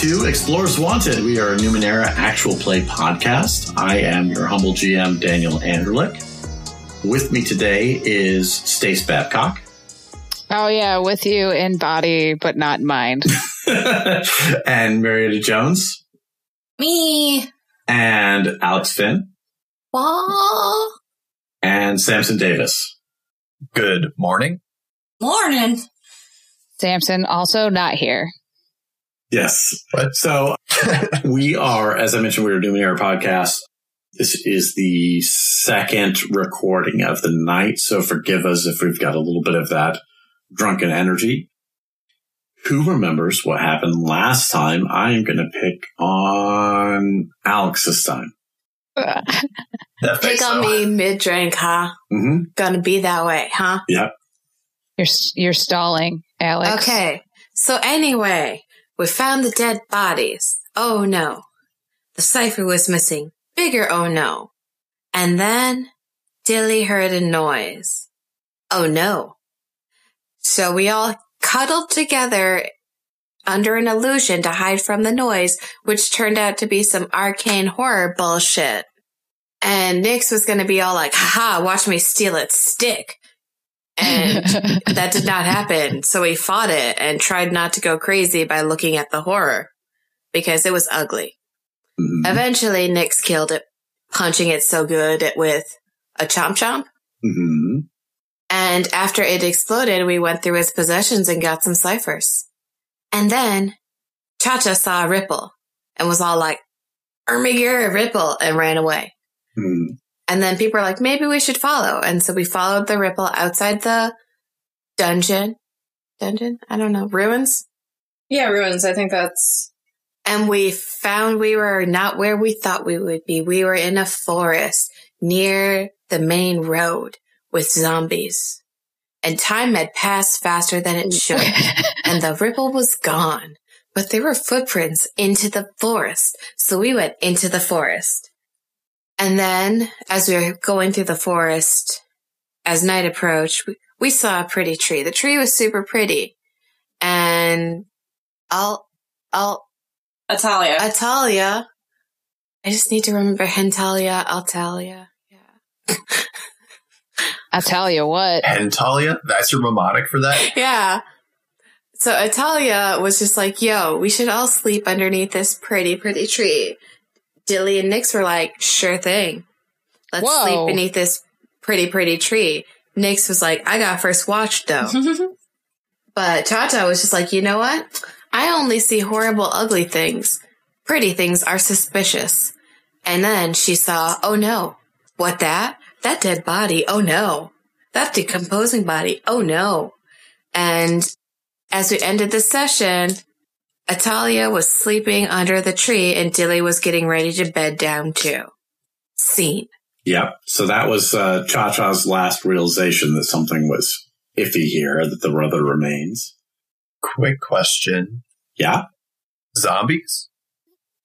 Welcome to Explorers Wanted. We are a Numenera actual play podcast. I am your humble GM, Daniel Anderlich. With me today is Stace Babcock. Oh yeah, with you in body, but not in mind. and Marietta Jones. Me. And Alex Finn. Wah. And Samson Davis. Good morning. Morning. Samson also not here. Yes. So we are, as I mentioned, we are doing our podcast. This is the second recording of the night. So forgive us if we've got a little bit of that drunken energy. Who remembers what happened last time? I am going to pick on Alex this time. Pick on me mid drink, huh? Mm-hmm. Gonna be that way, huh? Yep. You're you're stalling, Alex. Okay. So anyway, we found the dead bodies. Oh no. The cipher was missing. Bigger oh no. And then Dilly heard a noise. Oh no. So we all cuddled together under an illusion to hide from the noise, which turned out to be some arcane horror bullshit. And Nix was going to be all like, haha, watch me steal its stick. And that did not happen. So we fought it and tried not to go crazy by looking at the horror because it was ugly. Mhm. Eventually, Nix killed it, punching it so good with a chomp chomp. Mhm. And after it exploded, we went through his possessions and got some ciphers. And then Cha Cha saw a ripple and was all like, Ermiger, ripple, and ran away. Mhm. And then people were like, maybe we should follow. And so we followed the ripple outside the dungeon. Dungeon? I don't know. Ruins? Yeah, ruins. I think that's And we found we were not where we thought we would be. We were in a forest near the main road with zombies. And time had passed faster than it should. and the ripple was gone. But there were footprints into the forest. So we went into the forest. And then as we were going through the forest, as night approached, we, we saw a pretty tree. The tree was super pretty. And I'll, I'll, Atalia. Atalia. I just need to remember Hentalia, Altalia. Yeah. I tell you what. Hentalia? That's your mnemonic for that? Yeah. So Atalia was just like, yo, we should all sleep underneath this pretty, pretty tree. Dilly and Nix were like, sure thing. Let's Whoa. sleep beneath this pretty, pretty tree. Nix was like, I got first watch though. But Cha-Cha was just like, you know what? I only see horrible, ugly things. Pretty things are suspicious. And then she saw, oh no, what that? That dead body. Oh no. That decomposing body. Oh no. And as we ended the session, Atalia was sleeping under the tree and Dilly was getting ready to bed down too. Scene. Yep. So that was uh, Cha Cha's last realization that something was iffy here, that the brother remains. Quick question. Yeah. Zombies?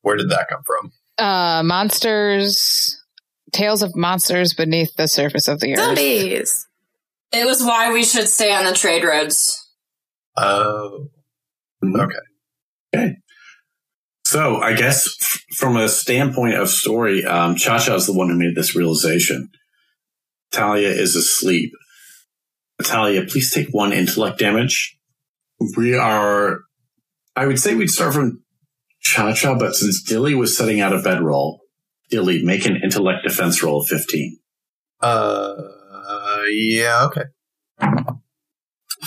Where did that come from? Uh, monsters, tales of monsters beneath the surface of the earth. Zombies. it was why we should stay on the trade roads. Oh, Mhm. okay. Okay. So I guess from a standpoint of story, um, Cha Cha is the one who made this realization. Talia is asleep. Talia, please take one intellect damage. We are, I would say we'd start from Cha Cha, but since Dilly was setting out a bedroll, Dilly, make an intellect defense roll of 15. Uh, yeah, okay.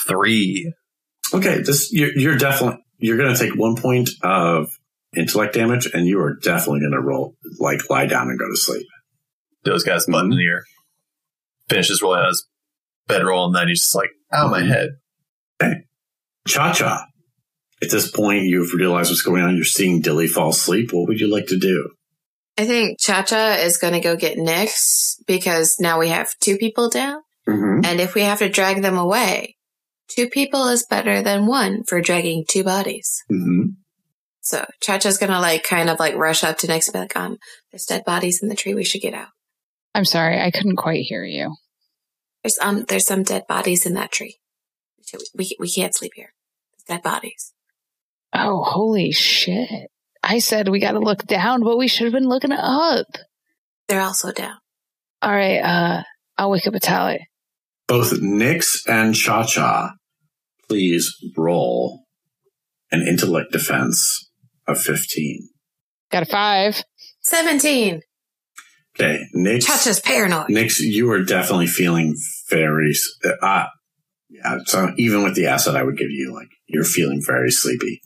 Three. Okay, this you're, you're definitely you're going to take one point of intellect damage, and you are definitely going to roll like lie down and go to sleep. Those guys button in the ear. Finishes rolling on his bedroll, and then he's just like, ow, my head. Okay. Cha Cha. At this point, you've realized what's going on. You're seeing Dilly fall asleep. What would you like to do? I think Cha Cha is going to go get Nix because now we have two people down. Mm-hmm. And if we have to drag them away, two people is better than one for dragging two bodies. Mm-hmm. So Cha Cha's going to like kind of like rush up to Nix and be like, um, there's dead bodies in the tree. We should get out. I'm sorry, I couldn't quite hear you. There's um, there's some dead bodies in that tree. We, we can't sleep here. There's dead bodies. Oh, holy shit. I said we got to look down, but we should have been looking up. They're also down. All right, uh, I'll wake up Atalia. Both Nix and Cha Cha, please roll an intellect defense of 15. Got a five. 17. Okay, Nix. Chacha's paranoid. Nix, you are definitely feeling very, uh, yeah, so even with the acid I would give you, like, you're feeling very sleepy.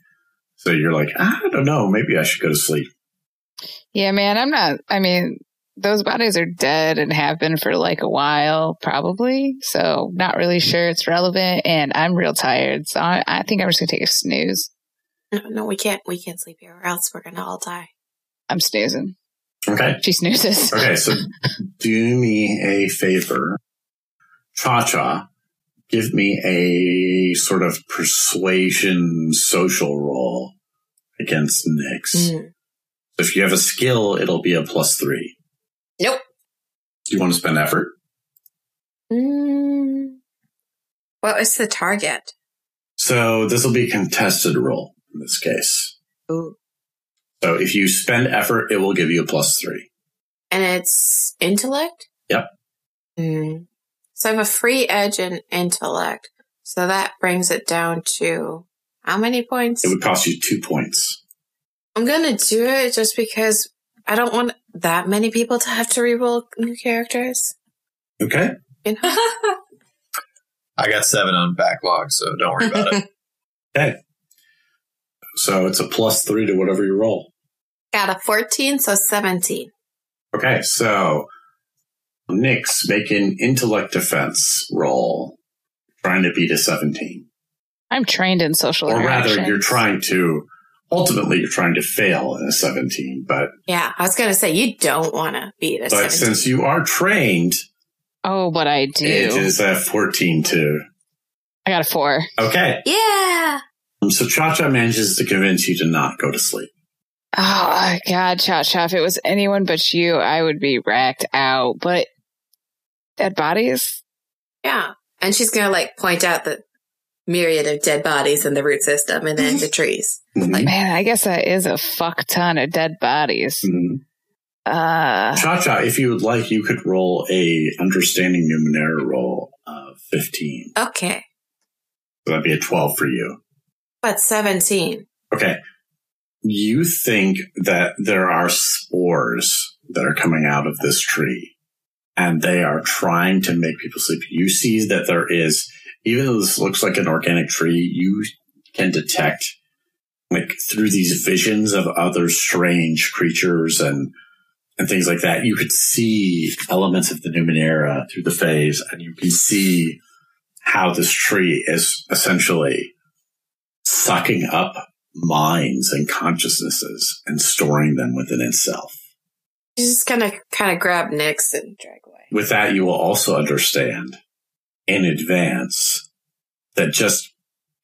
So you're like, I don't know, maybe I should go to sleep. Yeah, man, I'm not, I mean, those bodies are dead and have been for like a while, probably. So not really sure it's relevant. And I'm real tired. So I, I think I'm just going to take a snooze. No, no, we can't. We can't sleep here, or else we're gonna all die. I'm snoozing. Okay. She snoozes. Okay, so do me a favor. Cha Cha, give me a sort of persuasion social roll against Nix. Mm. If you have a skill, it'll be a plus three. Nope. Do you want to spend effort? Mm. What was the target? So this will be a contested roll in this case. Ooh. So if you spend effort, it will give you a plus three. And it's intellect? Yep. Mm. So I have a free edge in intellect. So that brings it down to how many points? It would cost you two points. I'm gonna do it just because I don't want that many people to have to reroll new characters. Okay. You know? I got seven on backlog, so don't worry about it. Okay. So it's a plus three to whatever you roll. Got a 14, so 17. Okay, so Nix, make an intellect defense roll, trying to beat a 17. I'm trained in social Or rather, interactions. you're trying to, ultimately, you're trying to fail in a 17. But, Yeah, I was gonna say you don't want to be a but 17. since you are trained, Oh, but I do. it is a 14 to. I got a four. Okay. yeah. Um, So Cha Cha manages to convince you to not go to sleep. Oh God, Cha Cha! If it was anyone but you, I would be racked out. But dead bodies. Yeah. And she's gonna like point out the myriad of dead bodies in the root system and then the trees. Mhm. Man, I guess that is a fuck ton of dead bodies. Mhm. Uh, Cha Cha, if you would like, you could roll a understanding Numenera roll of 15. Okay. So that'd be a 12 for you. But 17. Okay. You think that there are spores that are coming out of this tree and they are trying to make people sleep. You see that there is, even though this looks like an organic tree, you can detect like through these visions of other strange creatures and and things like that. You could see elements of the Numenera through the phase and you can see how this tree is essentially sucking up minds and consciousnesses and storing them within itself. She's just gonna kind of grab Nix and drag away. With that, you will also understand in advance that just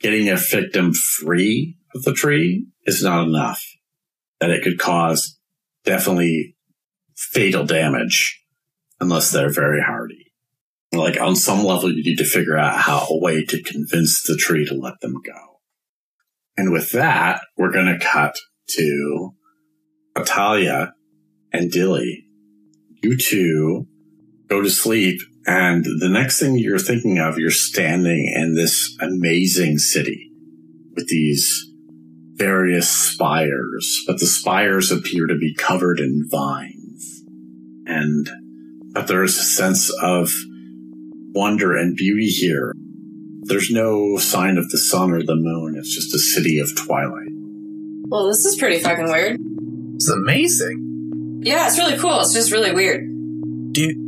getting a victim free of the tree is not enough. That it could cause definitely fatal damage unless they're very hardy. Like on some level, you need to figure out how a way to convince the tree to let them go. And with that, we're going to cut to Atalia and Dilly. You two go to sleep, and the next thing you're thinking of, you're standing in this amazing city with these various spires, but the spires appear to be covered in vines. And, but there is a sense of wonder and beauty here. There's no sign of the sun or the moon. It's just a city of twilight. Well, this is pretty fucking weird. It's amazing. Yeah, it's really cool. It's just really weird. Do you,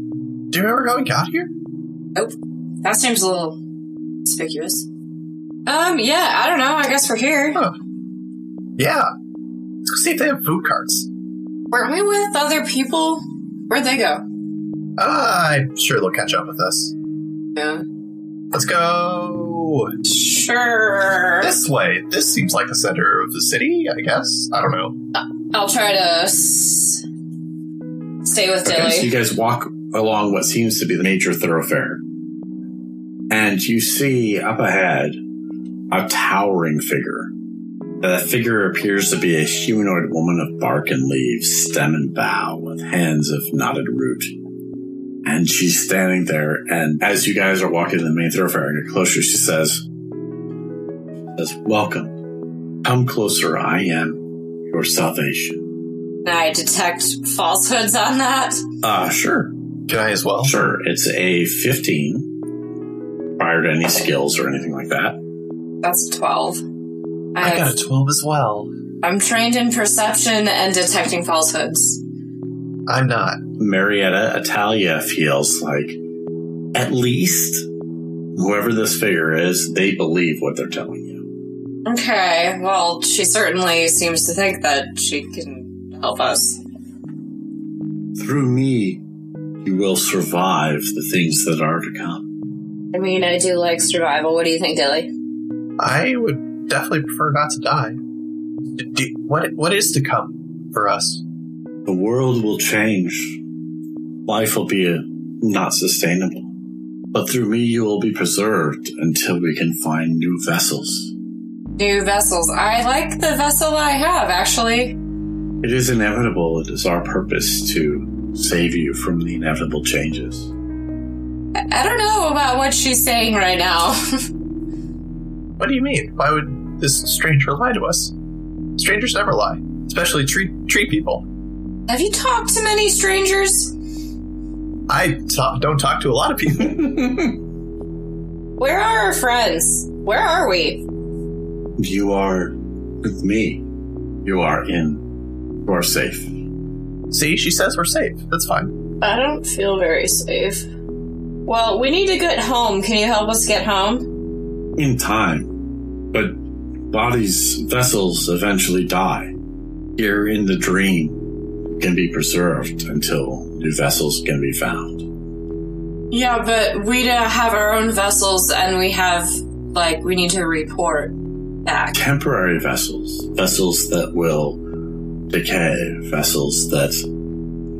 do you remember how we got here? Nope. That seems a little conspicuous. Um, yeah, I don't know. I guess we're here. Huh. Yeah. Let's go see if they have food carts. Weren't we with other people? Where'd they go? Uh, I'm sure they'll catch up with us. Yeah. Let's go Sure. this way. This seems like the center of the city, I guess. I don't know. I'll try to s- stay with Okay, Dilly. so you guys walk along what seems to be the major thoroughfare. And you see up ahead a towering figure That figure appears to be a humanoid woman of bark and leaves, stem and bough, with hands of knotted root. And she's standing there, and as you guys are walking to the main thoroughfare and get closer, she says, says, Welcome. Come closer, I am your salvation. Can I detect falsehoods on that? Uh, sure. Can I as well? Sure. It's a 15, prior to any skills or anything like that. That's a 12. I got a 12 as well. I'm trained in perception and detecting falsehoods. I'm not. Marietta Atalia feels like at least whoever this figure is, they believe what they're telling you. Okay, well, she certainly seems to think that she can help us. Through me, you will survive the things that are to come. I mean, I do like survival. What do you think, Dilly? I would definitely prefer not to die. Do, what what is to come for us? The world will change. Life will be uh not sustainable. But through me, you will be preserved until we can find new vessels. New vessels. I like the vessel I have, actually. It is inevitable. It is our purpose to save you from the inevitable changes. I I don't know about what she's saying right now. What do you mean? Why would this stranger lie to us? Strangers never lie, especially tree tree people. have you talked to many strangers? I talk, don't talk to a lot of people. Where are our friends? Where are we? You are with me. You are in. You are safe. See, she says we're safe. That's fine. I don't feel very safe. Well, we need to get home. Can you help us get home? In time. But bodies, vessels eventually die. Here in the dream can be preserved until new vessels can be found. Yeah, but we have our own vessels and we have, like, we need to report back. Temporary vessels. Vessels that will decay. Vessels that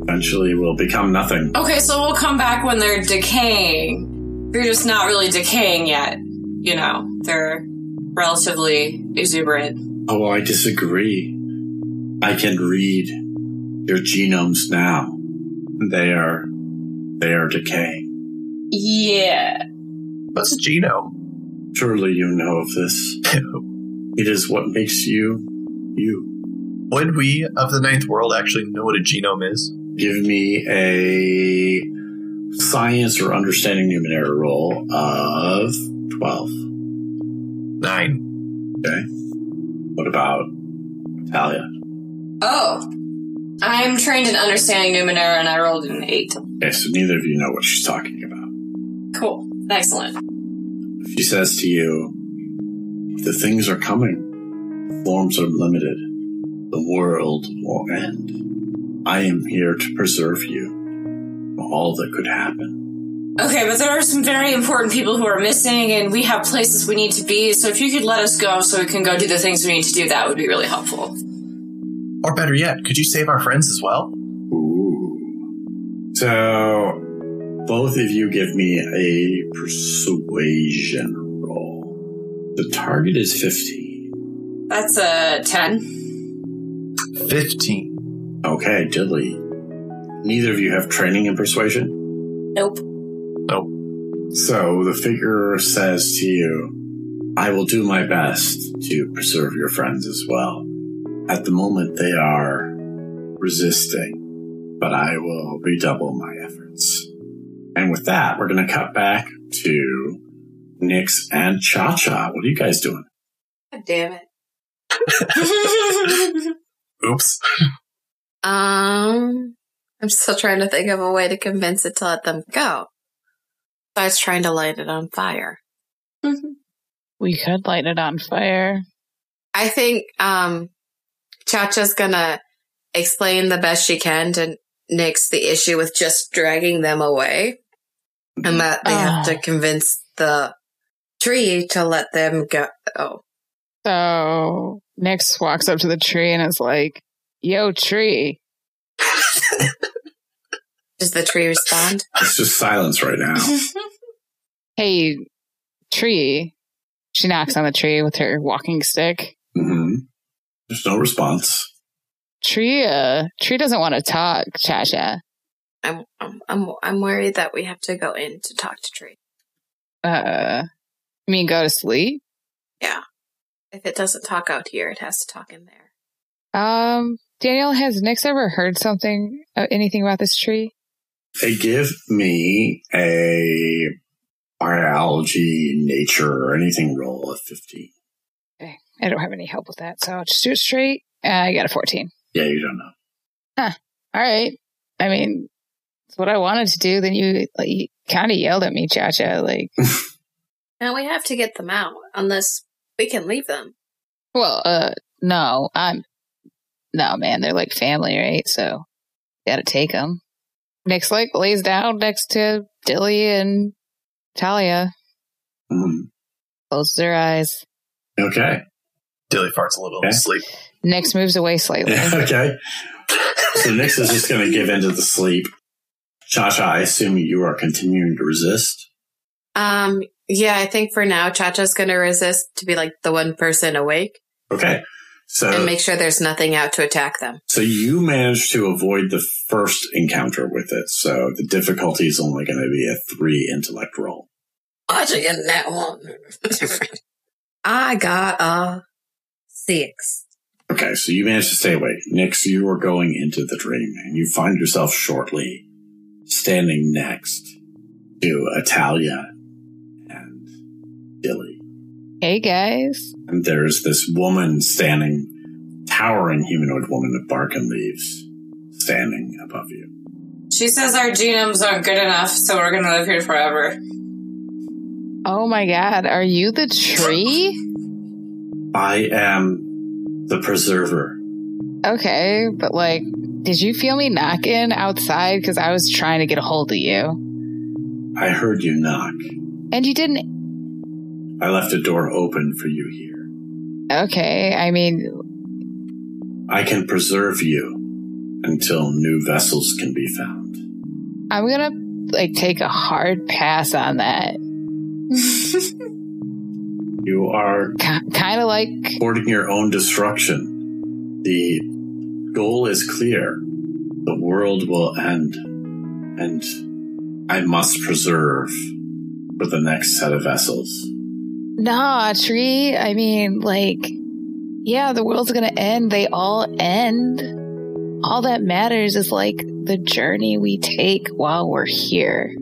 eventually will become nothing. Okay, so we'll come back when they're decaying. They're just not really decaying yet. You know, they're relatively exuberant. Oh, I disagree. I can read your genomes now. They are, they are decaying. Yeah. What's a genome? Surely you know of this. It is what makes you, you. Would we of the ninth world actually know what a genome is? Give me a science or understanding numenera roll of 12. Nine. Okay. What about Talia? Oh. I'm trained in understanding Numenera and I rolled an 8. Okay, so neither of you know what she's talking about. Cool. Excellent. She says to you, the things are coming. Forms are limited. The world will end. I am here to preserve you from all that could happen. Okay, but there are some very important people who are missing and we have places we need to be, so if you could let us go so we can go do the things we need to do, that would be really helpful. Or better yet, could you save our friends as well? Ooh. So, both of you give me a persuasion roll. The target is 15. That's a 10. Fifteen. Okay, Diddley. Neither of you have training in persuasion? Nope. Nope. So the figure says to you, I will do my best to preserve your friends as well. At the moment, they are resisting, but I will redouble my efforts. And with that, we're going to cut back to Nix and Cha Cha. What are you guys doing? God damn it. Oops. Um, I'm still trying to think of a way to convince it to let them go. So I was trying to light it on fire. We could light it on fire. I think um Chacha's gonna explain the best she can to Nix the issue with just dragging them away. And that they have to Oh. convince the tree to let them go. Oh. So Nix walks up to the tree and is like, Yo, tree. Does the tree respond? It's just silence right now. Hey, tree. She knocks on the tree with her walking stick. hmm There's no response. Tree, uh, Tree doesn't want to talk, Cha Cha. I'm, I'm, I'm, I'm worried that we have to go in to talk to Tree. Uh, you mean go to sleep? If it doesn't talk out here, it has to talk in there. Um, Daniel, has Nix ever heard something, uh, anything about this tree? They give me a biology, nature, or anything roll of 15. I don't have any help with that, so I'll just do it straight. Uh, I got a 14. Yeah, you don't know. All right. I mean, it's what I wanted to do. Then you, like, you kind of yelled at me, Cha Cha. Like, Now we have to get them out, unless we can leave them. well, uh, no, I'm, no, man, they're like family, right? So, gotta take them. Nix, like, lays down next to Dilly and Talia, Hmm. closes her eyes. Okay. Dilly farts a little Okay. asleep. Nix moves away slightly. okay. So Nix is just going to give in to the sleep. Cha-Cha, I assume you are continuing to resist. Um, yeah, I think for now, Cha-Cha's gonna resist to be like the one person awake Okay. So, and make sure there's nothing out to attack them. so you managed to avoid the first encounter with it. So the difficulty is only going to be a three intellect roll. Watch again that one. I got a six. Okay, so you managed to stay awake. Next, you are going into the dream, and you find yourself shortly standing next to Atalia and Dilly. Hey, guys. And there's this woman standing, towering humanoid woman with bark and leaves, standing above you. She says our genomes aren't good enough, so we're gonna live here forever. Oh my god, are you the tree? I am the preserver. Okay, but like, did you feel me knocking outside? Because I was trying to get a hold of you. I heard you knock. And you didn't. I left a door open for you here. Okay, I mean, I can preserve you until new vessels can be found. I'm gonna like take a hard pass on that. You are K- kind of like, courting your own destruction. The goal is clear. The world will end, and I must preserve for the next set of vessels. Nah, tree. I mean, like, yeah, the world's gonna end. They all end. All that matters is like the journey we take while we're here.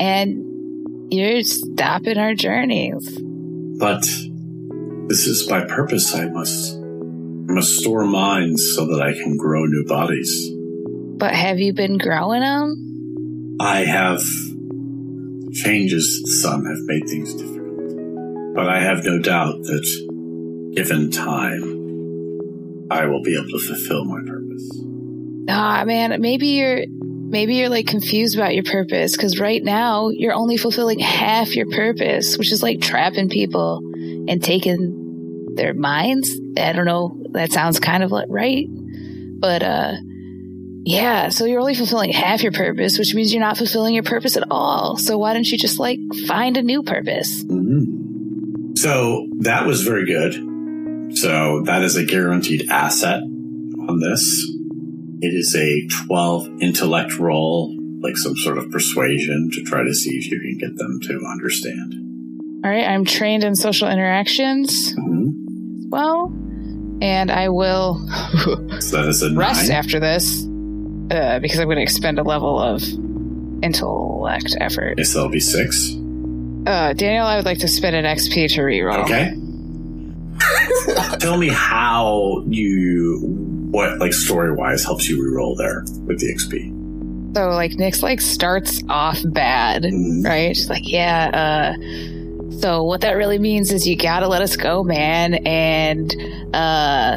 And you're stopping our journeys. But this is by purpose. I must, I must store minds so that I can grow new bodies. But have you been growing them? I have changes the sun have made things difficult, but I have no doubt that given time, I will be able to fulfill my purpose. Nah, man, maybe you're maybe you're like confused about your purpose because right now you're only fulfilling half your purpose, which is like trapping people and taking their minds. I don't know. That sounds kind of like right, but uh, yeah. So you're only fulfilling half your purpose, which means you're not fulfilling your purpose at all. So why don't you just like find a new purpose? Mhm. So that was very good. So that is a guaranteed asset on this. It is a 12 intellect roll, like some sort of persuasion to try to see if you can get them to understand. All right, I'm trained in social interactions. Mhm. Well, and I will So that is a rest nine. after this uh, because I'm going to expend a level of intellect effort. Yes, that'll be six. Uh, Daniel, I would like to spend an XP to reroll. Okay. Tell me how you, what like story wise helps you reroll there with the XP. So like Nick's like starts off bad, Mhm. right? She's like, yeah. Uh, so what that really means is you gotta let us go, man. And uh,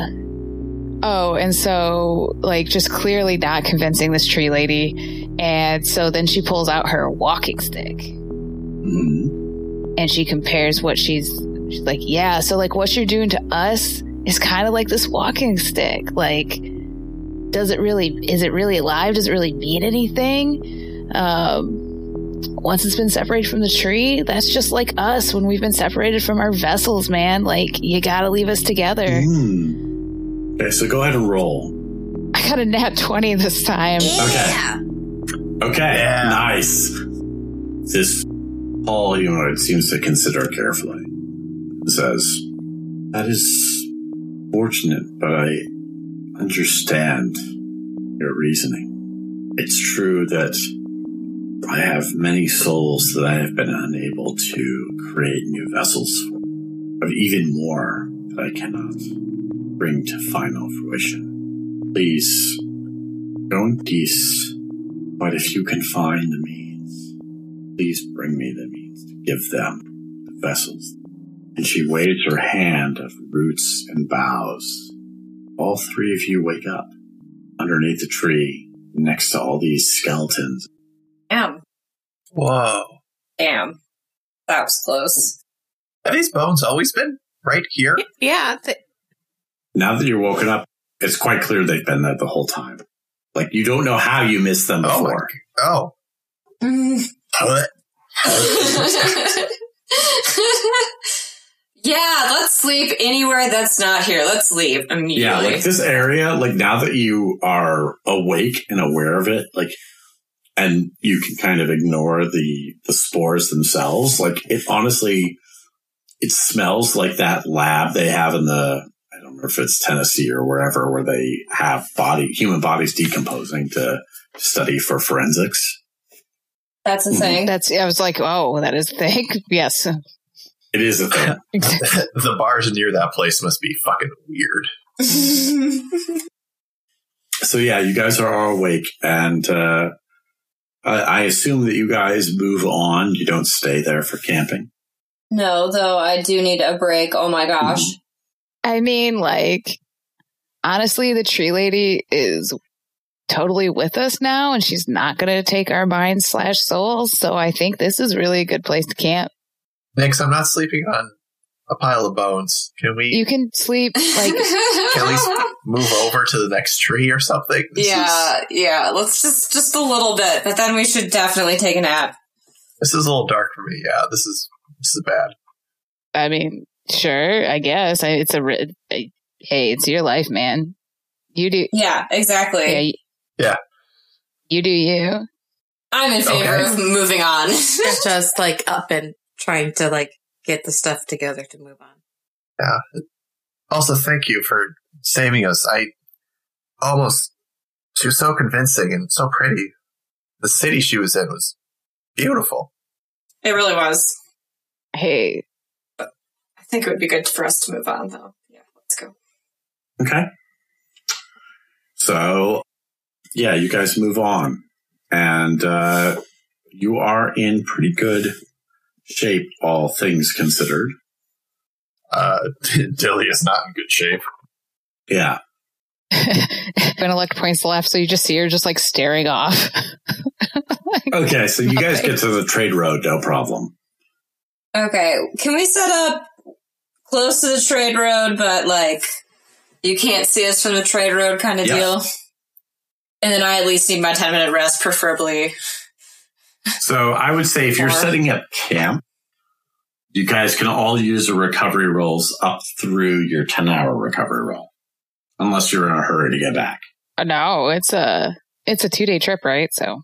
oh, and so like just clearly not convincing this tree lady. And so then she pulls out her walking stick. Mhm. And she compares what she's she's like yeah so like what you're doing to us is kind of like this walking stick like does it really is it really alive does it really mean anything um once it's been separated from the tree that's just like us when we've been separated from our vessels man like you gotta leave us together Mm. Okay, so go ahead and roll. I got a nat 20 this time. Yeah. Okay, Yeah. nice. This tall humanoid seems to consider carefully. Says, That is fortunate, but I understand your reasoning. It's true that I have many souls that I have been unable to create new vessels for, but even more that I cannot bring to final fruition. Please, go in peace. But if you can find means, please bring me the means to give them the vessels. And she waves her hand of roots and boughs. All three of you wake up underneath the tree next to all these skeletons. Damn. Whoa. Damn. That was close. Have these bones always been right here? Yeah. th- Now that you're woken up, it's quite clear they've been there the whole time. Like you don't know how you missed them Oh my. before. Oh. Mm. yeah, let's sleep anywhere that's not here. Let's leave immediately. Yeah, like this area, like now that you are awake and aware of it, like, and you can kind of ignore the, the spores themselves, like it honestly, it smells like that lab they have in the, I don't know if it's Tennessee or wherever, where they have body, human bodies decomposing to study for forensics. That's a thing. That's, I was like, oh, that is thick. Yes. It is a thing. the bars near that place must be fucking weird. so yeah, you guys are all awake and, uh, I, I assume that you guys move on. You don't stay there for camping. no, though I do need a break. Oh my gosh. I mean, like, honestly, the tree lady is totally with us now and she's not going to take our minds slash souls. So I think this is really a good place to camp. Nix, I'm not sleeping on a pile of bones. Can we You can sleep like, can we move over to the next tree or something? This yeah, yeah. Let's just just a little bit, but then we should definitely take a nap. This is a little dark for me. Yeah, this is this is bad. I mean, sure, I guess. I, it's a, ri- hey, it's your life, man. You do, Yeah, exactly. yeah. Y- Yeah. You do you. I'm in favor Okay. of moving on. Just like up and trying to like get the stuff together to move on. Yeah. Also, thank you for saving us. I almost she was so convincing and so pretty. The city she was in was beautiful. it really was. Hey, I think it would be good for us to move on, though. Yeah, let's go. Okay. So, yeah, you guys move on, and uh, you are in pretty good shape, all things considered. Uh, Dilly is not in good shape. Yeah. Benelec points left, so you just see her just like staring off. Okay, so you guys get to the trade road, no problem. Okay, can we set up close to the trade road, but like you can't see us from the trade road kind of Yeah. deal? And then I at least need my 10 minute rest, preferably. So I would say if you're setting up camp, you guys can all use the recovery rolls up through your 10 hour recovery roll, unless you're in a hurry to get back. no, it's a it's a two day trip, right? So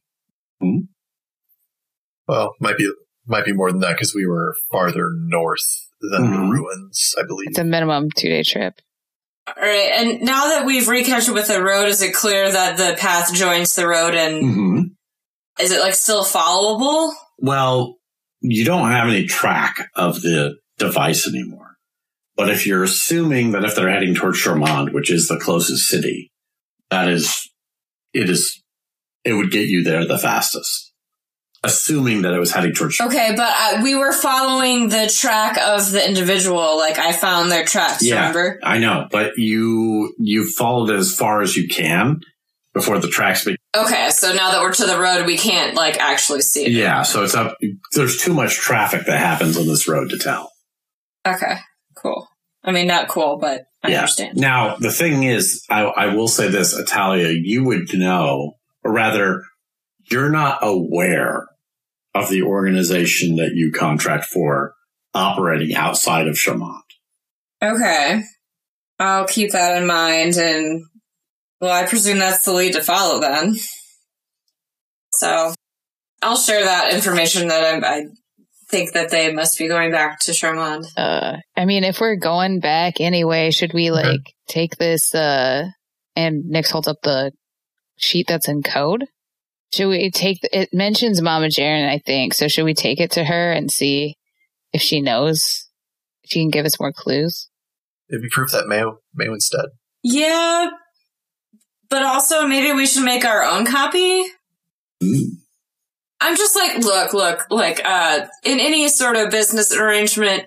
Well, might be might be more than that because we were farther north than Mhm. the ruins, I believe. it's a minimum two day trip. All right, and now that we've reconnected with the road, is it clear that the path joins the road and hmm is it like still followable? Well, you don't have any track of the device anymore. But if you're assuming that if they're heading towards Charmonde, which is the closest city, that is, it is, it would get you there the fastest. Assuming that it was heading towards. Okay, but uh, we were following the track of the individual. Like I found their tracks. Yeah. Remember? I know, but you you followed it as far as you can before the tracks. Okay, so now that we're to the road, we can't like actually see it. yeah, so it's up. There's too much traffic that happens on this road to tell. Okay, cool. I mean, not cool, but I Yeah. understand. Now, the thing is, I, I will say this, Atalia, you would know, or rather, you're not aware of the organization that you contract for operating outside of Charmonde. Okay. I'll keep that in mind, and well, I presume that's the lead to follow then. So I'll share that information that I, I think that they must be going back to Charmonde. Uh, I mean, if we're going back anyway, should we Okay. like take this? Uh, and Nix holds up the sheet that's in code. Should we take? It mentions Mama Jaren, I think. So should we take it to her and see if she knows? If she can give us more clues. It'd be proof that Mayo Maywin's dead. Yeah, but also maybe we should make our own copy. Mm. I'm just like, look, look, like, uh, in any sort of business arrangement,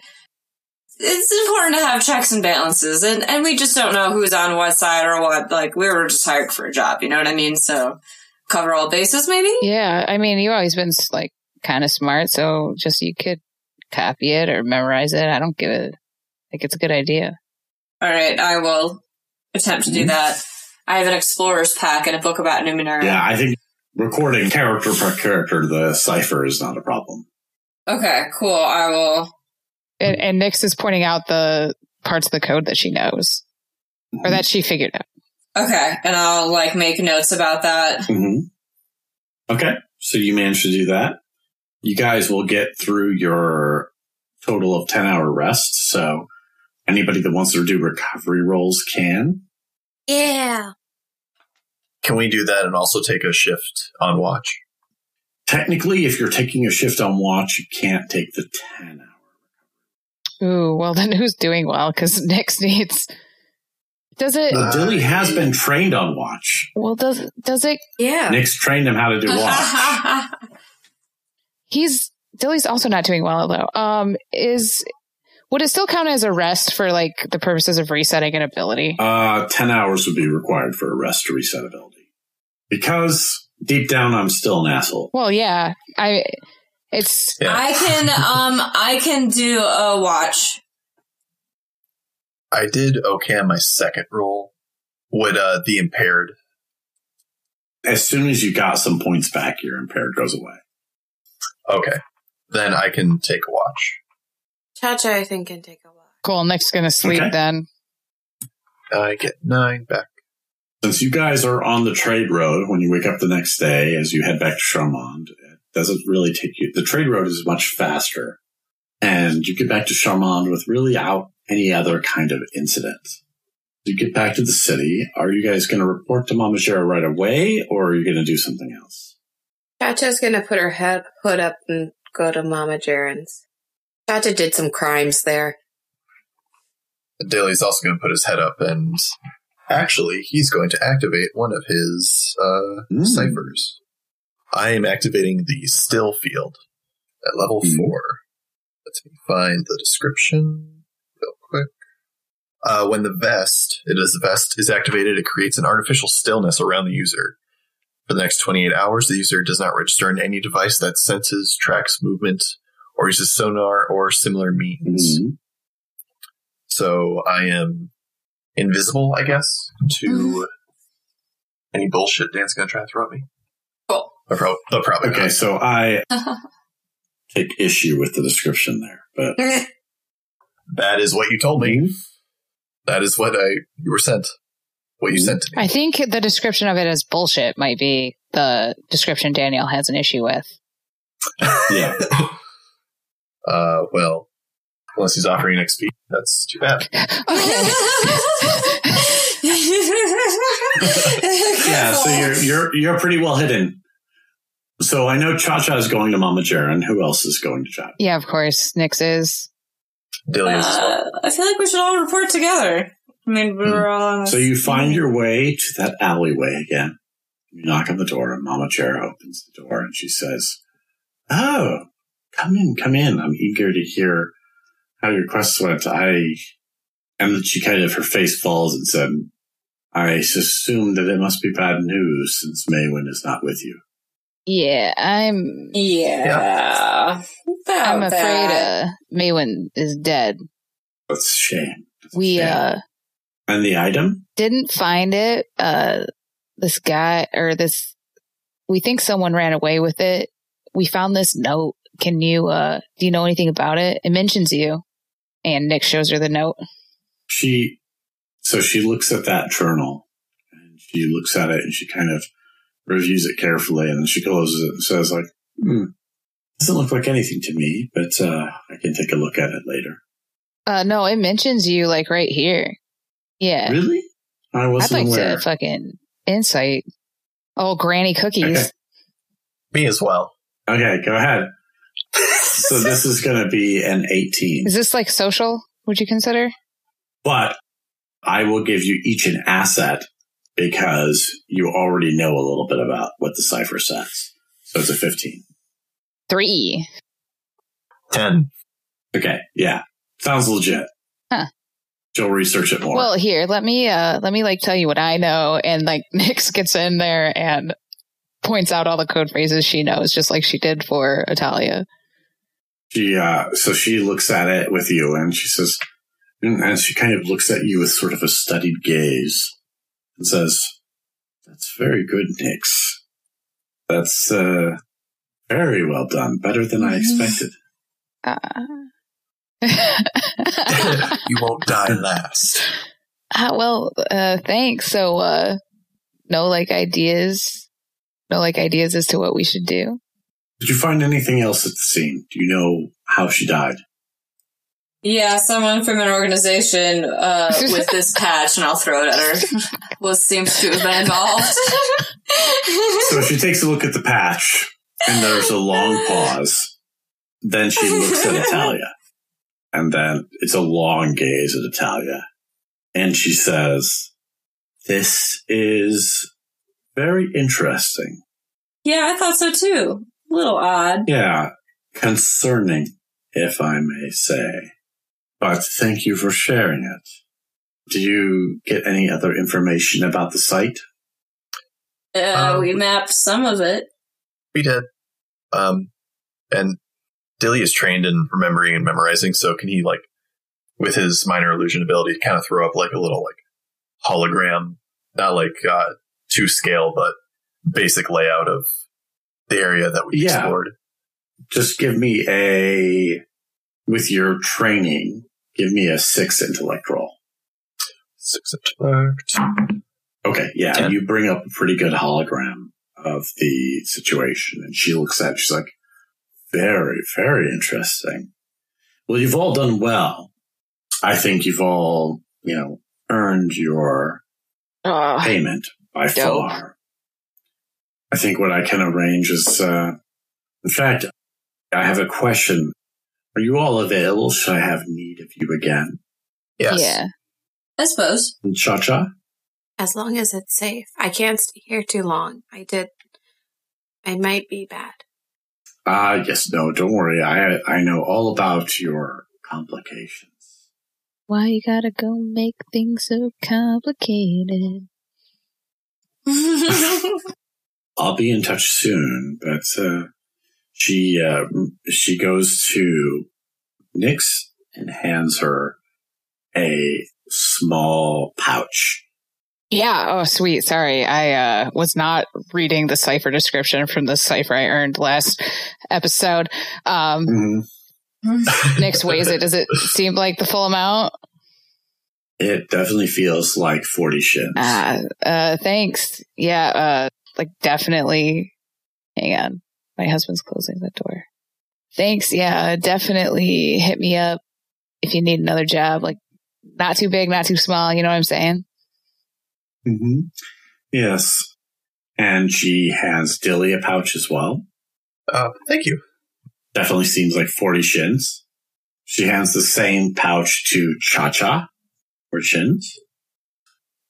it's important to have checks and balances, and, and we just don't know who's on what side or what. Like, we were just hired for a job, you know what I mean? So, cover all bases, maybe? Yeah, I mean, you've always been like kind of smart, so just you could copy it or memorize it. I don't give it. Like it's a good idea. All right, I will attempt to do Mhm. that. I have an explorer's pack and a book about Numenera. Yeah, I think recording character per character the cipher is not a problem. Okay, cool. I will. And, and Nix is pointing out the parts of the code that she knows or that she figured out. Okay, and I'll like make notes about that. hmm Okay, so you managed to do that. You guys will get through your total of 10 hour rest. So anybody that wants to do recovery rolls can. Yeah. Can we do that and also take a shift on watch? Technically, if you're taking a shift on watch, you can't take the 10 hour. Ooh, well then who's doing well? Because Nix needs. Does it? Well, Dilly has been trained on watch. Well, does does it? Yeah. Nick's trained him how to do watch. He's Dilly's also not doing well though. Um, is would it still count as a rest for like the purposes of resetting an ability? Uh, 10 hours would be required for a rest to reset ability. Because deep down, I'm still an asshole. Well, yeah, I. It's Yeah. I can um I can do a watch. I did okay on my second roll. Would uh, the impaired? As soon as you got some points back, your impaired goes away. Okay, then I can take a watch. Cha Cha, I think, can take a walk. cool. Nick's gonna sleep Okay. then. I get nine back. Since you guys are on the trade road when you wake up the next day as you head back to Charmonde, it doesn't really take you. The trade road is much faster. And you get back to Charmonde with really out any other kind of incident. You get back to the city. Are you guys going to report to Mama Jera right away or are you going to do something else? Cha Cha's gonna put her head hood up and go to Mama Jaren's. Cha Cha did some crimes there. Daly's also going to put his head up and actually, he's going to activate one of his uh, Mm. ciphers. I am activating the still field at level Mm. four. Let me find the description real quick. Uh, when the vest, it is the vest is activated, it creates an artificial stillness around the user. For the next 28 hours, the user does not register in any device that senses, tracks movement, or uses sonar or similar means. Mhm. So I am invisible, I guess, to any bullshit Dan's gonna try to throw at me. Cool. Or pro- oh, probably Okay, not. so I take issue with the description there, but That is what you told me. That is what I you were sent. What you sent to me. I think the description of it as bullshit might be the description Daniel has an issue with. yeah. uh, well, unless he's offering XP, that's too bad. Yeah, so you're you're you're pretty well hidden. So I know Cha Cha is going to Mama Jaren. Who else is going to Cha? Yeah, of course, Nix is. Dilly is as well. Uh, I feel like we should all report together. I mean, we were all on. So you find your way to that alleyway again. You knock on the door, and Mama Chair opens the door, and she says, "Oh, come in, come in. I'm eager to hear how your quest went. I." And then she kind of her face falls and said, "I assume that it must be bad news since Maywin is not with you." Yeah, I'm. Yeah. About I'm afraid that. uh, Maywin is dead. That's a shame. That's a We shame. uh and the item. didn't find it. Uh, this guy or this, we think someone ran away with it. We found this note. Can you? uh Do you know anything about it? It mentions you. And Nix shows her the note. she So she looks at that journal and she looks at it and she kind of reviews it carefully and then she closes it and says like, hmm, doesn't look like anything to me, but uh, I can take a look at it later. Uh, no, it mentions you like right here. Yeah. Really? I I'd wasn't like aware. to fucking insight. Oh, granny cookies. Okay. Me as well. Okay, go ahead. So this is going to be an 18. Is this like social? Would you consider? But I will give you each an asset because you already know a little bit about what the cipher says. So it's a 15. Three. 10. Okay, yeah. Sounds legit. Huh. She'll research it more. Well, here, let me uh let me like tell you what I know and like Nix gets in there and points out all the code phrases she knows, just like she did for Atalia. she, uh, so she looks at it with you and she says, and she kind of looks at you with sort of a studied gaze and says, that's very good, Nix. That's, uh, very well done. Better than I expected. Uh, you won't die last. Ah, well, uh, thanks. So, uh, no like ideas, no like ideas as to what we should do. Did you find anything else at the scene? Do you know how she died? Yeah, someone from an organization uh, with this patch, and I'll throw it at her, was seems to have been involved. So she takes a look at the patch and there's a long pause. Then she looks at Atalia and then it's a long gaze at Atalia. And she says, this is very interesting. yeah, I thought so too. A little odd. Yeah, concerning, if I may say. But thank you for sharing it. Do you get any other information about the site? Uh, Um, we mapped some of it. We did. Um, and Dilly is trained in remembering and memorizing, so can he, like, with his minor illusion ability, kind of throw up, like, a little, like, hologram, not like, uh, to scale, but basic layout of the area that we Yeah. explored. just give me a with your training give me a six intellect roll Six intellect. okay yeah Ten. you bring up a pretty good hologram of the situation and she looks at it she's like very very interesting well you've all done well i think you've all you know earned your Oh, payment by Dope. far i think what i can arrange is uh in fact i have a question are you all available should i have need of you again Yes. yeah. I suppose. Cha Cha? As long as it's safe. I can't stay here too long. I did. I might be bad. Ah, yes, no, don't worry. I I know all about your complications. Why you gotta go make things so complicated? I'll be in touch soon, but uh, she uh, she goes to Nix and hands her a small pouch. Yeah. Oh, sweet. Sorry. I, uh, was not reading the cipher description from the cipher I earned last episode. Um, Mm-hmm. Nix weighs it. Does it seem like the full amount? It definitely feels like forty shins. Uh, uh, thanks. Yeah, uh, like definitely. Hang on. My husband's closing the door. Thanks. Yeah, definitely hit me up if you need another job. Like, not too big, not too small. You know what I'm saying? Mm-hmm. Yes, and she has Dilly a pouch as well. Uh, thank you. Definitely seems like 40 shins. She hands the same pouch to Cha Cha for shins.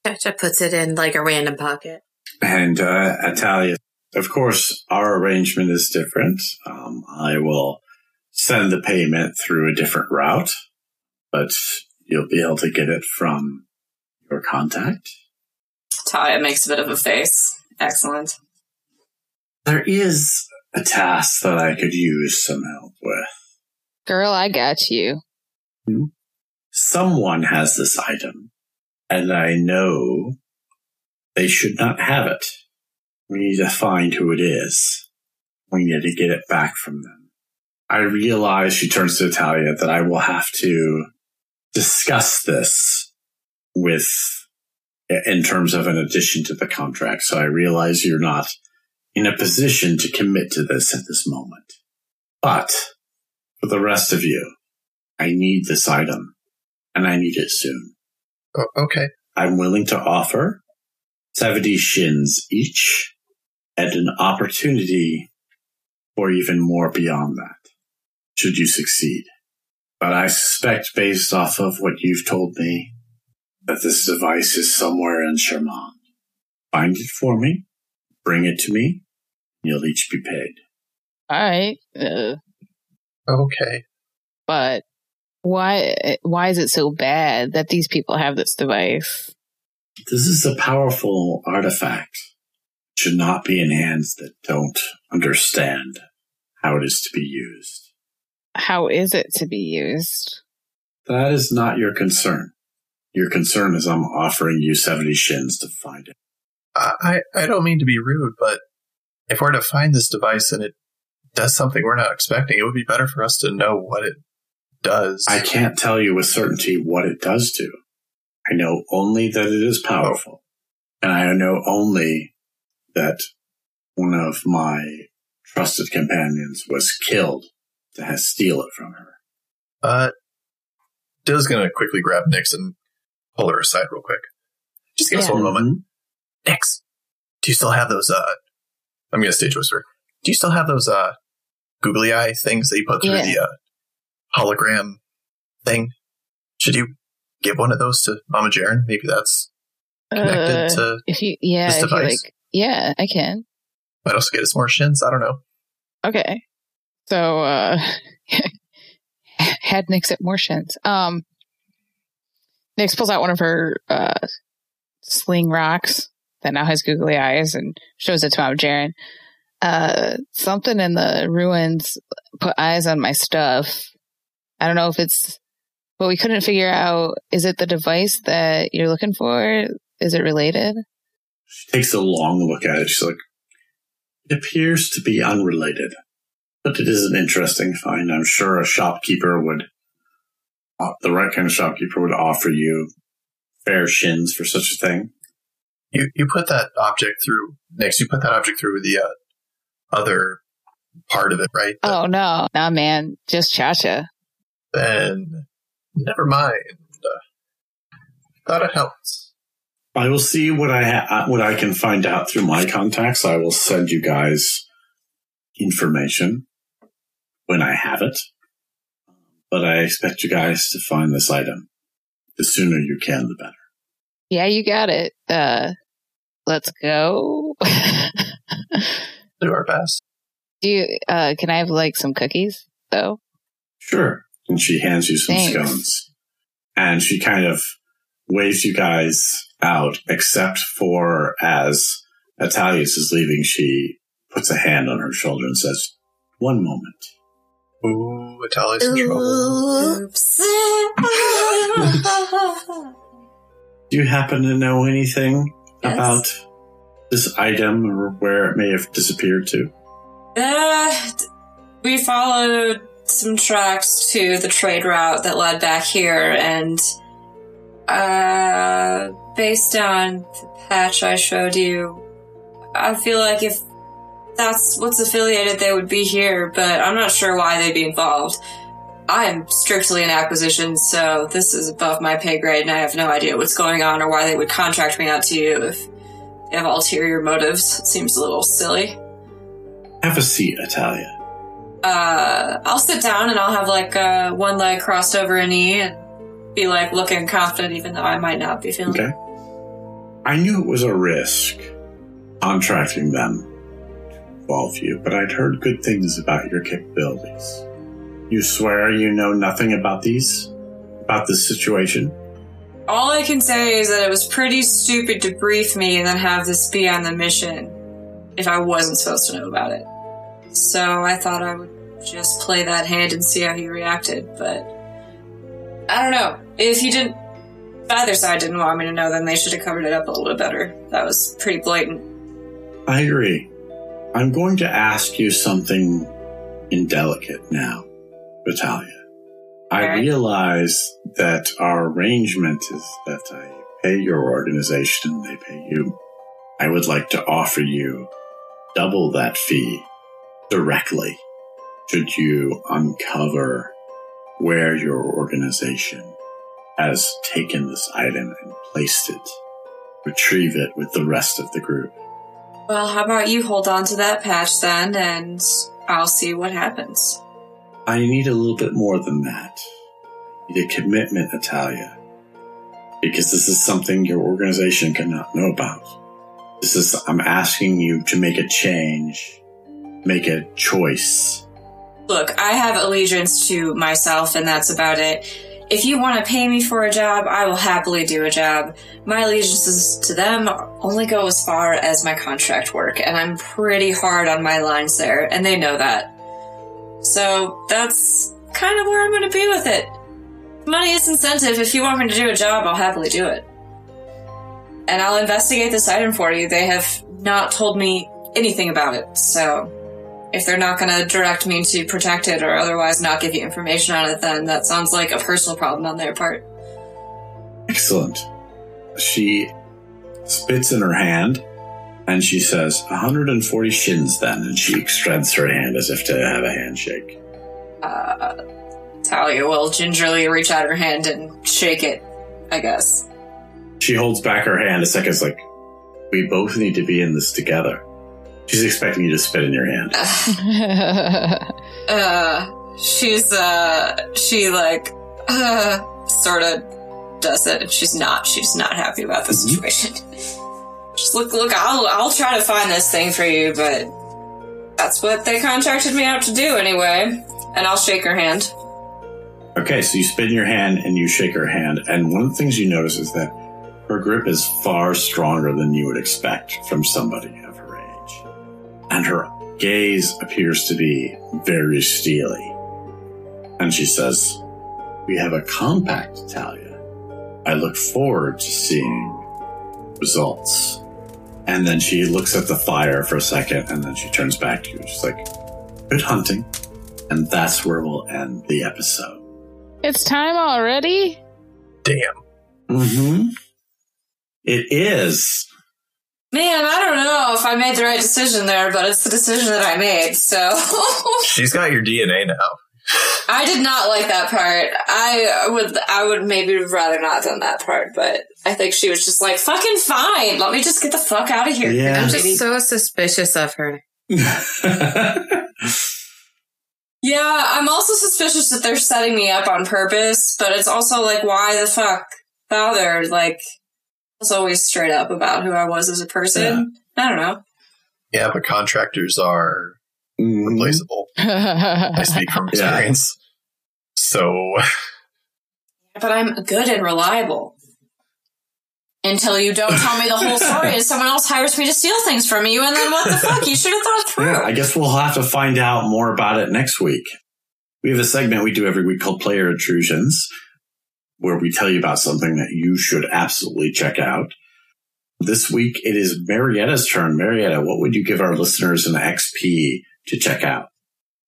Cha Cha puts it in like a random pocket. And uh, Atalia, of course, our arrangement is different. Um, I will send the payment through a different route, but you'll be able to get it from your contact. Talia makes a bit of a face. Excellent. There is a task that I could use some help with. Girl, I got you. Someone has this item, and I know they should not have it. We need to find who it is. We need to get it back from them. I realize, she turns to Atalia, that I will have to discuss this with, in terms of an addition to the contract. So I realize you're not in a position to commit to this at this moment. But for the rest of you, I need this item and I need it soon. Oh, okay. I'm willing to offer 70 shins each and an opportunity for even more beyond that, should you succeed. But I suspect, based off of what you've told me, that this device is somewhere in Charmonde. Find it for me, bring it to me, you'll each be paid. All right. Uh, Okay. but why why is it so bad that these people have this device? This is a powerful artifact. It should not be in hands that don't understand how it is to be used. How is it to be used? That is not your concern. Your concern is I'm offering you 70 shins to find it. I, I I don't mean to be rude, but if we're to find this device and it does something we're not expecting, it would be better for us to know what it does. I can't tell you with certainty what it does do. I know only that it is powerful. And I know only that one of my trusted companions was killed to steal it from her. Uh, Dill's gonna quickly grab Nix and pull her aside real quick. Just give us one moment. Nix, do you still have those, uh, I'm gonna stage whisper. Do you still have those, uh, googly eye things that you put through Yeah. the, uh, hologram thing? Should you give one of those to Mama Jaren? Maybe that's connected Uh, to, if you yeah, this if you device? like yeah, I can. might also get us more shins. I don't know. Okay. So uh had Nix at more shins. Um Nix pulls out one of her uh sling rocks that now has googly eyes and shows it to Mom Jaren. Uh something in the ruins put eyes on my stuff. I don't know if it's but we couldn't figure out is it the device that you're looking for? Is it related? She takes a long look at it. She's like, it appears to be unrelated, but it is an interesting find. I'm sure a shopkeeper would, uh, the right kind of shopkeeper would offer you fair shins for such a thing. You, you put that object through, Nix, you put that object through the, uh, other part of it, right? Oh no, nah man, just Cha Cha. Then never mind. Uh, thought it helps. I will see what I ha- what I can find out through my contacts. I will send you guys information when I have it. But I expect you guys to find this item. The sooner you can, the better. Yeah, you got it. Uh, let's go. Do our best. Do you, uh, can I have like some cookies though? Sure. And she hands you some Thanks. scones. And she kind of waves you guys out, except for as Atalius is leaving, she puts a hand on her shoulder and says, One moment. Ooh, Atalia's in trouble. Oops. Do you happen to know anything Yes. about this item or where it may have disappeared to? Uh, we followed some tracks to the trade route that led back here, and uh, based on the patch I showed you, I feel like if that's what's affiliated, they would be here, but I'm not sure why they'd be involved. I'm strictly an acquisition, so this is above my pay grade, and I have no idea what's going on or why they would contract me out to you if they have ulterior motives. It seems a little silly. Have a seat, Atalia. uh, I'll sit down and I'll have like uh, one leg crossed over a knee and be like looking confident, even though I might not be feeling. Okay. I knew it was a risk contracting them to involve you, but I'd heard good things about your capabilities. You swear you know nothing about these? About this situation? All I can say is that it was pretty stupid to brief me and then have this be on the mission if I wasn't supposed to know about it. So I thought I would just play that hand and see how he reacted, but I don't know. If he didn't, if either side didn't want me to know, then they should have covered it up a little bit better. That was pretty blatant. I agree. I'm going to ask you something indelicate now, Vitalia. I realize that our arrangement is that I pay your organization, they pay you. I would like to offer you double that fee directly should you uncover where your organization has taken this item and placed it. Retrieve it with the rest of the group. Well, how about you hold on to that patch then, and I'll see what happens. I need a little bit more than that. I need a commitment, Natalia. Because this is something your organization cannot know about. This is, I'm asking you to make a change, make a choice. Look, I have allegiance to myself, and that's about it. If you want to pay me for a job, I will happily do a job. My allegiances to them only go as far as my contract work, and I'm pretty hard on my lines there, and they know that. So that's kind of where I'm going to be with it. Money is incentive. If you want me to do a job, I'll happily do it. And I'll investigate this item for you. They have not told me anything about it, so if they're not going to direct me to protect it or otherwise not give you information on it, then that sounds like a personal problem on their part. Excellent. She spits in her hand and she says, 140 shins then, and she extends her hand as if to have a handshake. Uh, Talia will gingerly reach out her hand and shake it, I guess. She holds back her hand a second, it's like, we both need to be in this together. She's expecting you to spit in your hand. Uh, she's, uh, she like, uh, sort of does it, and she's not, she's not happy about the situation. Just look, look, I'll, I'll try to find this thing for you, but that's what they contracted me out to do anyway. And I'll shake her hand. Okay, so you spit in your hand and you shake her hand, and one of the things you notice is that her grip is far stronger than you would expect from somebody of her age. And her gaze appears to be very steely. And she says, We have a compact, Talia. I look forward to seeing results. And then she looks at the fire for a second and then she turns back to you. She's like, Good hunting. And that's where we'll end the episode. it's time already? Damn. Mm-hmm. It is. Man, I don't know if I made the right decision there, but it's the decision that I made, so. She's got your DNA now. I did not like that part. I would, I would maybe rather not done that part, but I think she was just like, fucking fine, let me just get the fuck out of here. Yeah. I'm just so suspicious of her. Yeah, I'm also suspicious that they're setting me up on purpose, but it's also like, why the fuck bother? Like, I was always straight up about who I was as a person. I don't know. Yeah, but contractors are Mhm. replaceable. I speak from Yeah. experience. So But I'm good and reliable. Until you don't tell me the whole story and someone else hires me to steal things from you, and then what the fuck? You should have thought through. Yeah, I guess we'll have to find out more about it next week. We have a segment we do every week called Player Intrusions, where we tell you about something that you should absolutely check out. This week it is Marietta's turn. Marietta, what would you give our listeners an XP to check out?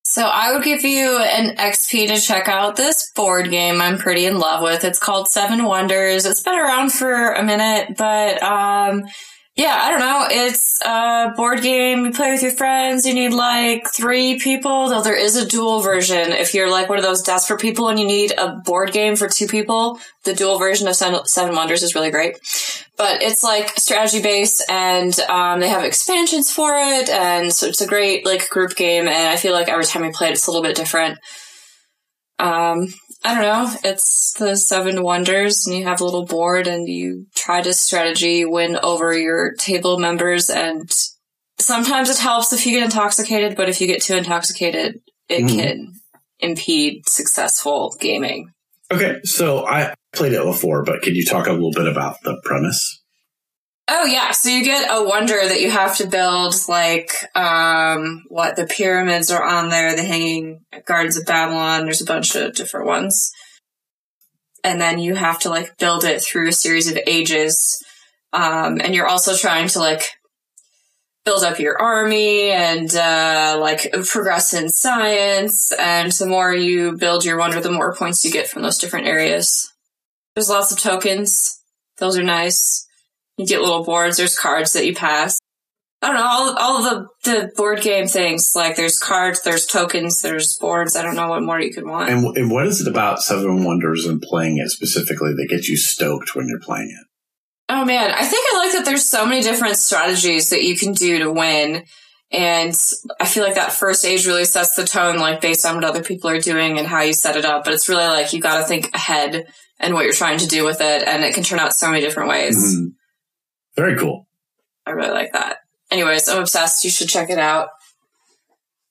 So I would give you an XP to check out this board game I'm pretty in love with. It's called Seven Wonders. It's been around for a minute, but um yeah, I don't know. It's a board game. You play with your friends. You need like three people, though there is a dual version. If you're like one of those desperate people and you need a board game for two people, the dual version of Seven Seven Wonders is really great. But it's like strategy based and um, they have expansions for it. And so it's a great like group game. And I feel like every time we play it, it's a little bit different. Um, I don't know. It's the seven wonders and you have a little board and you try to strategy win over your table members and sometimes it helps if you get intoxicated, but if you get too intoxicated, it Mhm. can impede successful gaming. Okay, so I played it before, but can you talk a little bit about the premise? Oh yeah, so you get a wonder that you have to build like um what the pyramids are on there, the hanging gardens of Babylon, there's a bunch of different ones. And then you have to like build it through a series of ages. Um and you're also trying to like build up your army and uh like progress in science and the more you build your wonder the more points you get from those different areas. There's lots of tokens Those are nice. You get little boards. There's cards that you pass. I don't know all all the the board game things. Like there's cards, there's tokens, there's boards. I don't know what more you could want. And, and what is it about Seven Wonders and playing it specifically that gets you stoked when you're playing it? Oh man, I think I like that there's so many different strategies that you can do to win. And I feel like that first age really sets the tone, like based on what other people are doing and how you set it up. But it's really like you got to think ahead and what you're trying to do with it. And it can turn out so many different ways. Mhm. Very cool. I really like that. Anyways, I'm obsessed. You should check it out.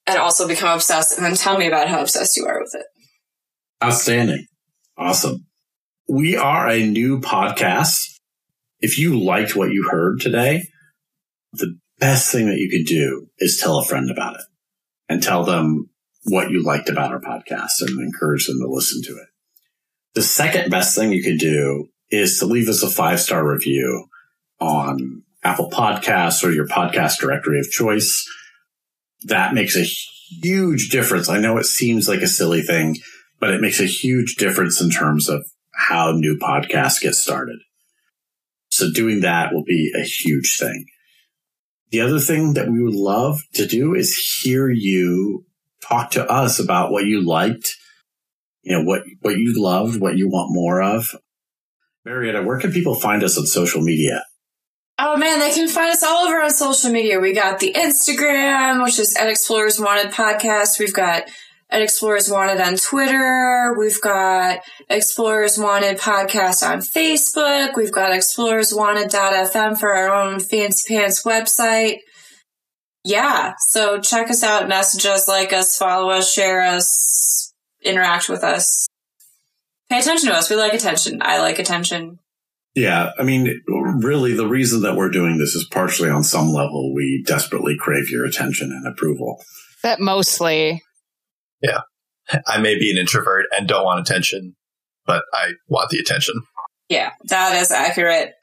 And also become obsessed and then tell me about how obsessed you are with it. Outstanding. Awesome. We are a new podcast. If you liked what you heard today, the best thing that you could do is tell a friend about it and tell them what you liked about our podcast and encourage them to listen to it. The second best thing you could do is to leave us a five star review on Apple Podcasts or your podcast directory of choice. That makes a huge difference. I know it seems like a silly thing, but it makes a huge difference in terms of how new podcasts get started. So doing that will be a huge thing. The other thing that we would love to do is hear you talk to us about what you liked, you know, what, what you loved, what you want more of. Marietta, where can people find us on social media? Oh man, they can find us all over on social media. We got the Instagram, which is at Explorers Wanted Podcast. We've got at Explorers Wanted on Twitter. We've got Explorers Wanted Podcast on Facebook. We've got Explorers Wanted.fm for our own fancy pants website. Yeah, so check us out, message us, like us, follow us, share us, interact with us. Pay attention to us. We like attention. I like attention. Yeah, I mean, really, the reason that we're doing this is partially on some level we desperately crave your attention and approval. But mostly. Yeah. I may be an introvert and don't want attention, but I want the attention. Yeah, that is accurate.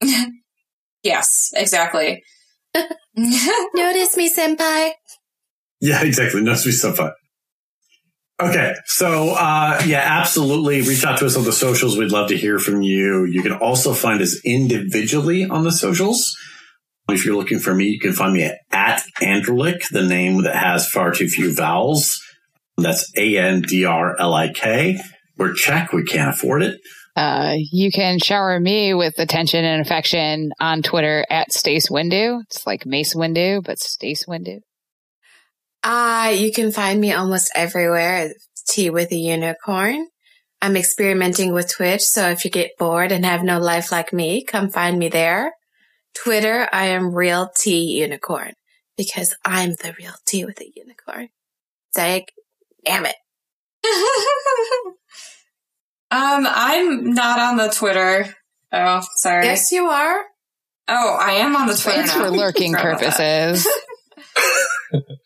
yes, exactly. Notice me, senpai. Yeah, exactly. Notice me, stuff. Okay, so uh, yeah, absolutely. Reach out to us on the socials. We'd love to hear from you. You can also find us individually on the socials. If you're looking for me, you can find me at, at the name that has far too few vowels. That's A N D R L I K. We're Czech. We can't afford it. Uh, you can shower me with attention and affection on Twitter at Stace Windu. It's like Mace Windu, but Stace Windu. Uh, you can find me almost everywhere. Tea with a unicorn. I'm experimenting with Twitch, so if you get bored and have no life like me, come find me there. Twitter, I am real T unicorn because I'm the real T with a unicorn. Like, damn it. um, I'm not on the Twitter. Oh, sorry. Yes, you are. Oh, I am on the Twitter It's now. for lurking Sorry about that. purposes.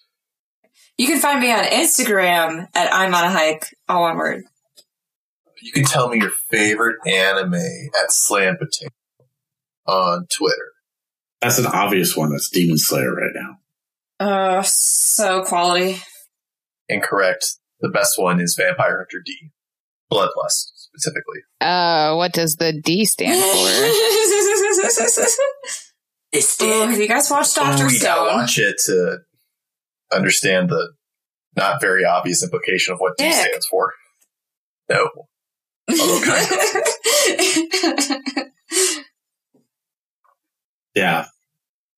You can find me on Instagram at I'm on a hike. All one word. You can tell me your favorite anime at Slam Potato on Twitter. That's an obvious one. That's Demon Slayer right now. Uh, so quality. Incorrect. The best one is Vampire Hunter D. Bloodlust, specifically. Uh, what does the D stand for? This Oh, have you guys watched Doctor Oh, you gotta Stone? watch it to understand the not very obvious implication of what D Dick. stands for. No. Although kind Yeah.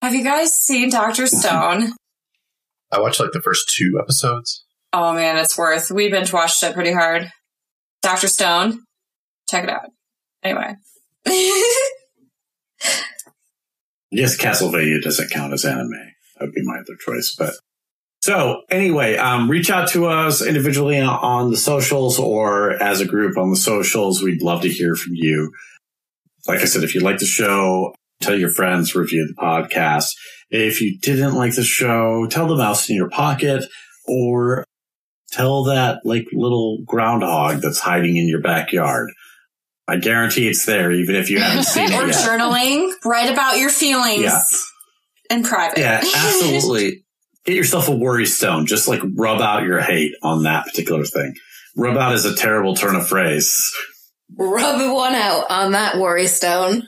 Have you guys seen Doctor Stone? I watched like the first two episodes. Oh man, it's worth. We binge watched it pretty hard. Doctor Stone, check it out. Anyway, yes, guess Castlevania doesn't count as anime. That would be my other choice. But so anyway, um, reach out to us individually on- on the socials or as a group on the socials. We'd love to hear from you. Like I said, if you like the show, tell your friends, review the podcast. If you didn't like the show, tell the mouse in your pocket or tell that like little groundhog that's hiding in your backyard. I guarantee it's there, even if you haven't seen or it yet. journaling. Write about your feelings Yeah. in private. Yeah, absolutely. Get yourself a worry stone. Just like rub out your hate on that particular thing. Rub out is a terrible turn of phrase, Rub one out on that worry stone.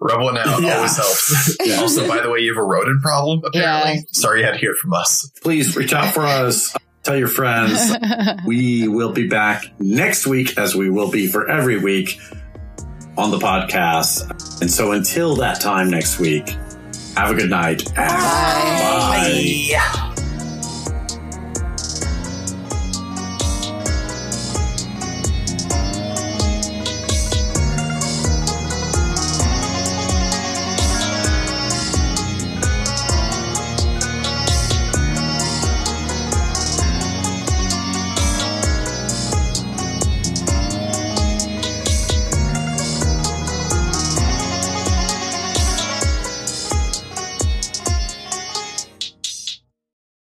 Rub one out Yeah. always helps. Yeah. Also, by the way, you have a rodent problem, apparently. Yeah. Sorry you had to hear it from us. Please reach out for us. Tell your friends. we will be back next week, as we will be for every week on the podcast. And so until that time next week, have a good night. Bye. bye. Bye.